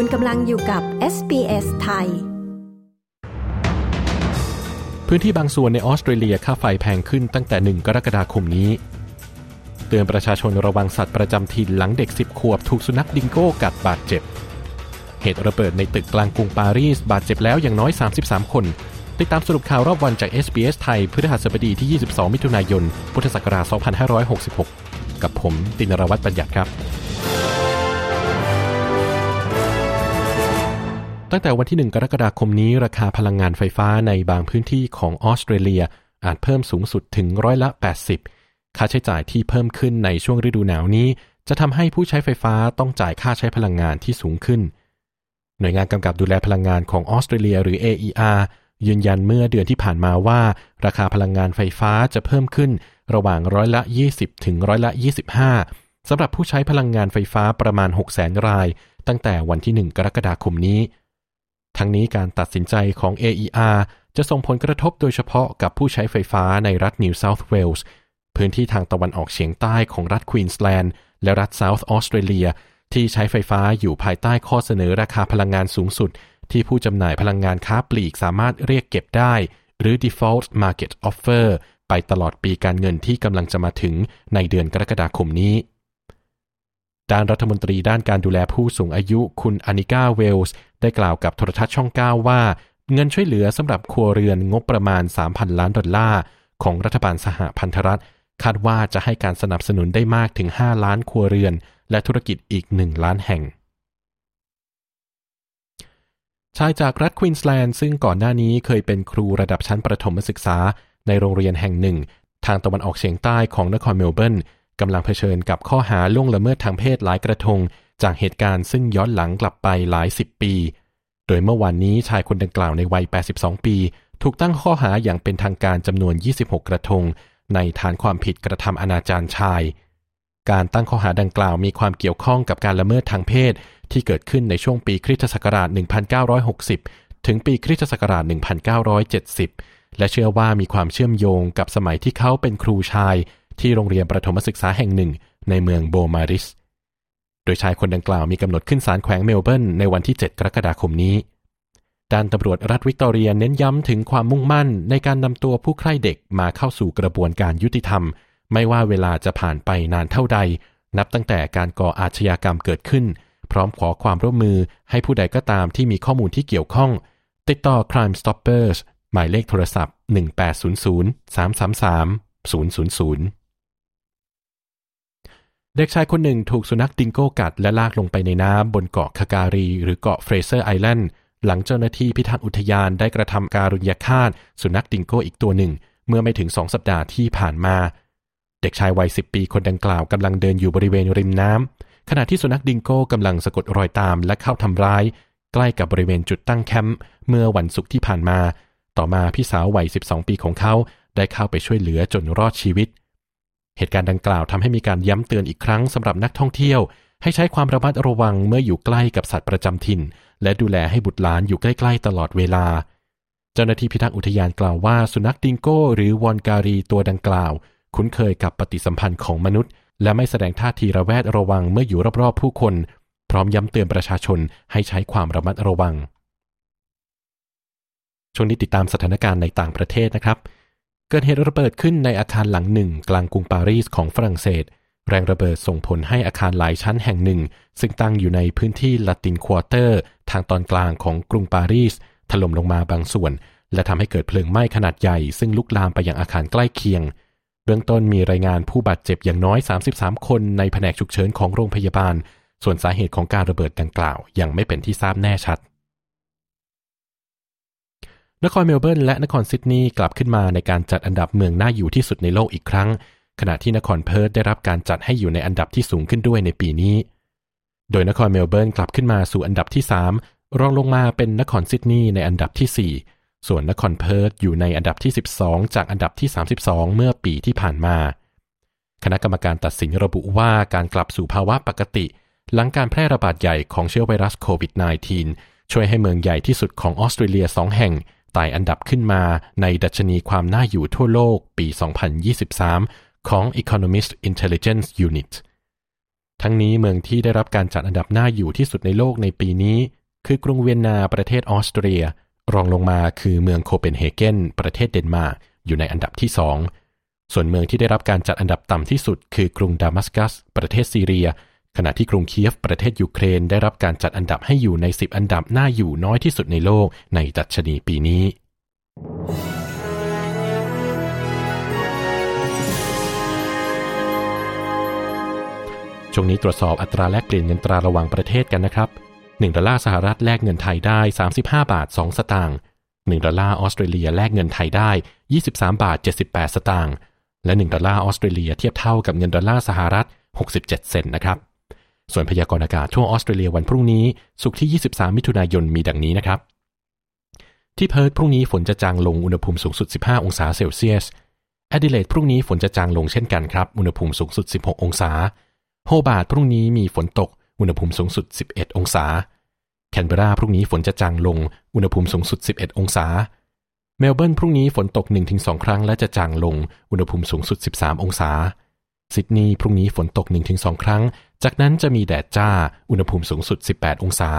คุณกำลังอยู่กับ SBS ไทย พื้นที่บางส่วนในออสเตรเลียค่าไฟแพงขึ้นตั้งแต่ 1 กรกฎาคมนี้ เตือนประชาชนระวังสัตว์ประจำถิ่นหลังเด็ก 10 ขวบถูกสุนัขดิงโก้กัดบาดเจ็บ เหตุระเบิดในตึกกลางกรุงปารีสบาดเจ็บแล้วอย่างน้อย 33 คน ติดตามสรุปข่าวรอบวันจาก SBS ไทยพฤหัสบดีที่ 22 มิถุนายน พุทธศักราช 2566 กับผมตินรวัตรบัญญัติครับ ตั้งแต่วันที่ 1 กรกฎาคมนี้ ราคาพลังงานไฟฟ้าในบางพื้นที่ของออสเตรเลียอาจเพิ่มสูงสุดถึงร้อยละ 80 ค่าใช้จ่ายที่เพิ่มขึ้นในช่วงฤดูหนาวนี้ จะทำให้ผู้ใช้ไฟฟ้าต้องจ่ายค่าใช้พลังงานที่สูงขึ้น หน่วยงานกำกับดูแลพลังงานของออสเตรเลียหรือ AER ยืนยันเมื่อเดือนที่ผ่านมาว่า ราคาพลังงานไฟฟ้าจะเพิ่มขึ้น ระหว่างร้อยละ 20 ถึงร้อยละ 25สำหรับผู้ใช้พลังงานไฟฟ้าประมาณ 6 0 0 0 0ราย ตั้งแต่วันที่ 1 กรกฎาคมนี้ ทั้งนี้การตัดสินใจของ AER จะส่งผลกระทบโดยเฉพาะกับผู้ใช้ไฟฟ้าในรัฐนิวเซาท์เวลส์พื้นที่ทางตะวันออกเฉียงใต้ของรัฐควีนสแลนด์และรัฐเซาท์ออสเตรเลียที่ใช้ไฟฟ้าอยู่ภายใต้ข้อเสนอราคาพลังงานสูงสุด ที่ผู้จำหน่ายพลังงานค้าปลีกสามารถเรียกเก็บได้ หรือ default market offer ไปตลอดปีการเงินที่กำลังจะมาถึงในเดือนกรกฎาคมนี้ด้านรัฐมนตรีด้านการดูแลผู้สูงอายุคุณอานิกาเวลส์ ได้กล่าวกับโทรทัศน์ช่อง 9 ว่า เงินช่วยเหลือสำหรับครัวเรือนงบประมาณ 3,000 ล้านดอลลาร์ ของรัฐบาลสหพันธรัฐ คาดว่าจะให้การสนับสนุนได้มากถึง 5 ล้านครัวเรือน และธุรกิจอีก 1 ล้านแห่ง ชายจากรัฐควีนสแลนด์ซึ่งก่อนหน้านี้เคยเป็นครูระดับชั้นประถมศึกษา ในโรงเรียนแห่งหนึ่ง ทางตะวันออกเฉียงใต้ของนครเมลเบิร์นกำลังเผชิญกับข้อหาล่วงละเมิดทางเพศหลายกระทง จากเหตุการณ์ซึ่งย้อนหลังกลับไปหลายสิบปี โดยเมื่อวานนี้ชายคนดังกล่าวในวัย 82 ปี ถูกตั้งข้อหาอย่างเป็นทางการจำนวน 26 กระทง ในฐานความผิดกระทำอนาจารชาย การตั้งข้อหาดังกล่าวมีความเกี่ยวข้องกับการละเมิดทางเพศ ที่เกิดขึ้นในช่วงปีคริสตศักราช 1960 ถึงปีคริสตศักราช 1970 และเชื่อว่ามีความเชื่อมโยงกับสมัยที่เขาเป็นครูชาย ที่โรงเรียนประถมศึกษาแห่งหนึ่ง ในเมืองโบมาริส ดยชายคนดังกล่าวมีกำหนดขึ้นศาลแขวงเมลเบิร์นในวันที่ 7 กรกฎาคมนี้ ด้านตำรวจรัฐวิกตอเรียเน้นย้ำถึงความมุ่งมั่นในการนำตัวผู้ใคร่เด็กมาเข้าสู่กระบวนการยุติธรรม ไม่ว่าเวลาจะผ่านไปนานเท่าใด นับตั้งแต่การก่ออาชญากรรมเกิดขึ้น พร้อมขอความร่วมมือให้ผู้ใดก็ตามที่มีข้อมูลที่เกี่ยวข้อง ติดต่อ Crime Stoppers หมายเลขโทรศัพท์ 1800 333 000 เด็กชายคนหนึ่งถูกสุนัขดิงโก้กัดและลากลงไปในน้ำบนเกาะคาการี หรือเกาะเฟรเซอร์ไอแลนด์หลังเจ้าหน้าที่พิทักษ์อุทยานได้กระทำการุญยฆาตสุนัขดิงโก้อีกตัวหนึ่ง เมื่อไม่ถึงสองสัปดาห์ที่ผ่านมา เด็กชายวัยสิบปีคนดังกล่าวกำลังเดินอยู่บริเวณริมน้ำขณะที่สุนัขดิงโก้กำลังสะกดรอยตามและเข้าทำร้าย ใกล้กับบริเวณจุดตั้งแคมป์เมื่อวันศุกร์ที่ผ่านมา ต่อมาพี่สาววัย 12 ปีของเขาได้เข้าไปช่วยเหลือจนรอดชีวิต เหตุการณ์ดังกล่าวทำให้มีการย้ำเตือนอีกครั้งสำหรับนักท่องเที่ยว ให้ใช้ความระมัดระวังเมื่ออยู่ใกล้กับสัตว์ประจำถิ่น และดูแลให้บุตรหลานอยู่ใกล้ ๆ ตลอดเวลา เจ้าหน้าที่พิทักษ์อุทยานกล่าวว่า สุนัขดิงโก้ หรือวอนการีตัวดังกล่าว คุ้นเคยกับปฏิสัมพันธ์ของมนุษย์ และไม่แสดงท่าทีระแวดระวังเมื่ออยู่รอบๆผู้คน พร้อมย้ำเตือนประชาชนให้ใช้ความระมัดระวังช่วงนี้ติดตามสถานการณ์ในต่างประเทศนะครับ เกิดเหตุระเบิดขึ้นในอาคารหลังหนึ่งกลางกรุงปารีสของฝรั่งเศส แรงระเบิดส่งผลให้อาคารหลายชั้นแห่งหนึ่ง ซึ่งตั้งอยู่ในพื้นที่ลาตินควอเตอร์ ทางตอนกลางของกรุงปารีส ถล่มลงมาบางส่วน และทำให้เกิดเพลิงไหม้ขนาดใหญ่ ซึ่งลุกลามไปยังอาคารใกล้เคียง เบื้องต้นมีรายงานผู้บาดเจ็บอย่างน้อย 33 คนในแผนกฉุกเฉินของโรงพยาบาล ส่วนสาเหตุของการระเบิดดังกล่าวยังไม่เป็นที่ทราบแน่ชัด นครเมลเบิร์นและนครซิดนีย์กลับขึ้นมาในการจัดอันดับเมืองน่าอยู่ที่สุดในโลกอีกครั้ง ขณะที่นครเพิร์ธได้รับการจัดให้อยู่ในอันดับที่สูงขึ้นด้วยในปีนี้ โดยนครเมลเบิร์นกลับขึ้นมาสู่อันดับที่ 3 รองลงมาเป็นนครซิดนีย์ในอันดับที่ 4 ส่วนนครเพิร์ธอยู่ในอันดับที่ 12 จากอันดับที่ 32 เมื่อปีที่ผ่านมา คณะกรรมการตัดสินระบุว่าการกลับสู่ภาวะปกติ หลังการแพร่ระบาดใหญ่ของเชื้อไวรัสโควิด -19 ช่วยให้เมืองใหญ่ที่สุดของออสเตรเลียสองแห่ง ต่อันดับขึ้นมาในดัชนีความน่าอยู่ทั่วโลกปี 2023 ของ Economist Intelligence Unit ทั้งนี้เมืองที่ได้รับการจัดอันดับหน้าอยู่ที่สุดในโลกในปีนี้ คือกรุงเวียนนาประเทศออสเตรีย รองลงมาคือเมืองโคเปนเฮเกนประเทศเดนมาร์กอยู่ในอันดับที่สองส่วนเมืองที่ได้รับการจัดอันดับต่ำที่สุดคือกรุงดามัสกัส ประเทศซีเรีย ขณะที่กรุงเคียฟประเทศยูเครนได้รับการจัดอันดับให้อยู่ใน 10 อันดับน่าอยู่น้อยที่สุดในโลกในดัชนีปีนี้ ช่วงนี้ตรวจสอบอัตราแลกเปลี่ยนเงินตราระหว่างประเทศกันนะครับ 1 ดอลลาร์สหรัฐแลกเงินไทยได้ 35 บาท 2 สตางค์ 1 ดอลลาร์ออสเตรเลียแลกเงินไทยได้ 23 บาท 78 สตางค์ และ 1 ดอลลาร์ออสเตรเลียเทียบเท่ากับเงินดอลลาร์สหรัฐ 67 เซนต์นะครับ ส่วนพยากรณ์อากาศทั่วออสเตรเลียวันพรุ่งนี้ศุกร์ที่ 23 มิถุนายนมีดังนี้นะครับ ที่เพิร์ธพรุ่งนี้ฝนจะจางลงอุณหภูมิสูงสุด 15 องศาเซลเซียสแอดิเลดพรุ่งนี้ฝนจะจางลงเช่นกันครับ อุณหภูมิสูงสุด 16 องศา โฮบาร์ตพรุ่งนี้มีฝนตก อุณหภูมิสูงสุด 11 องศา แคนเบราพรุ่งนี้ฝนจะจางลง อุณหภูมิสูงสุด 11 องศา เมลเบิร์นพรุ่งนี้ฝนตก 1-2 ครั้งและจะจางลง อุณหภูมิสูงสุด 13 องศา ซิดนีย์พรุ่งนี้ฝนตก 1-2 ครั้ง จากนั้นจะมีแดดจ้า อุณหภูมิสูงสุด 18 องศา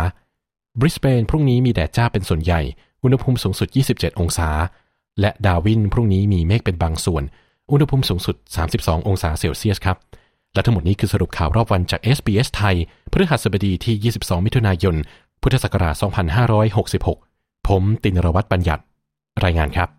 บริสเบนพรุ่งนี้มีแดดจ้าเป็นส่วนใหญ่ อุณหภูมิสูงสุด 27 องศา และดาวินพรุ่งนี้มีเมฆเป็นบางส่วน อุณหภูมิสูงสุด 32 องศาเซลเซียสครับ และทั้งหมดนี้คือสรุปข่าวรอบวันจาก SBS ไทย พฤหัสบดีที่ 22 มิถุนายน พุทธศักราช 2566 ผมตินรวัตรบัญญัติ รายงานครับ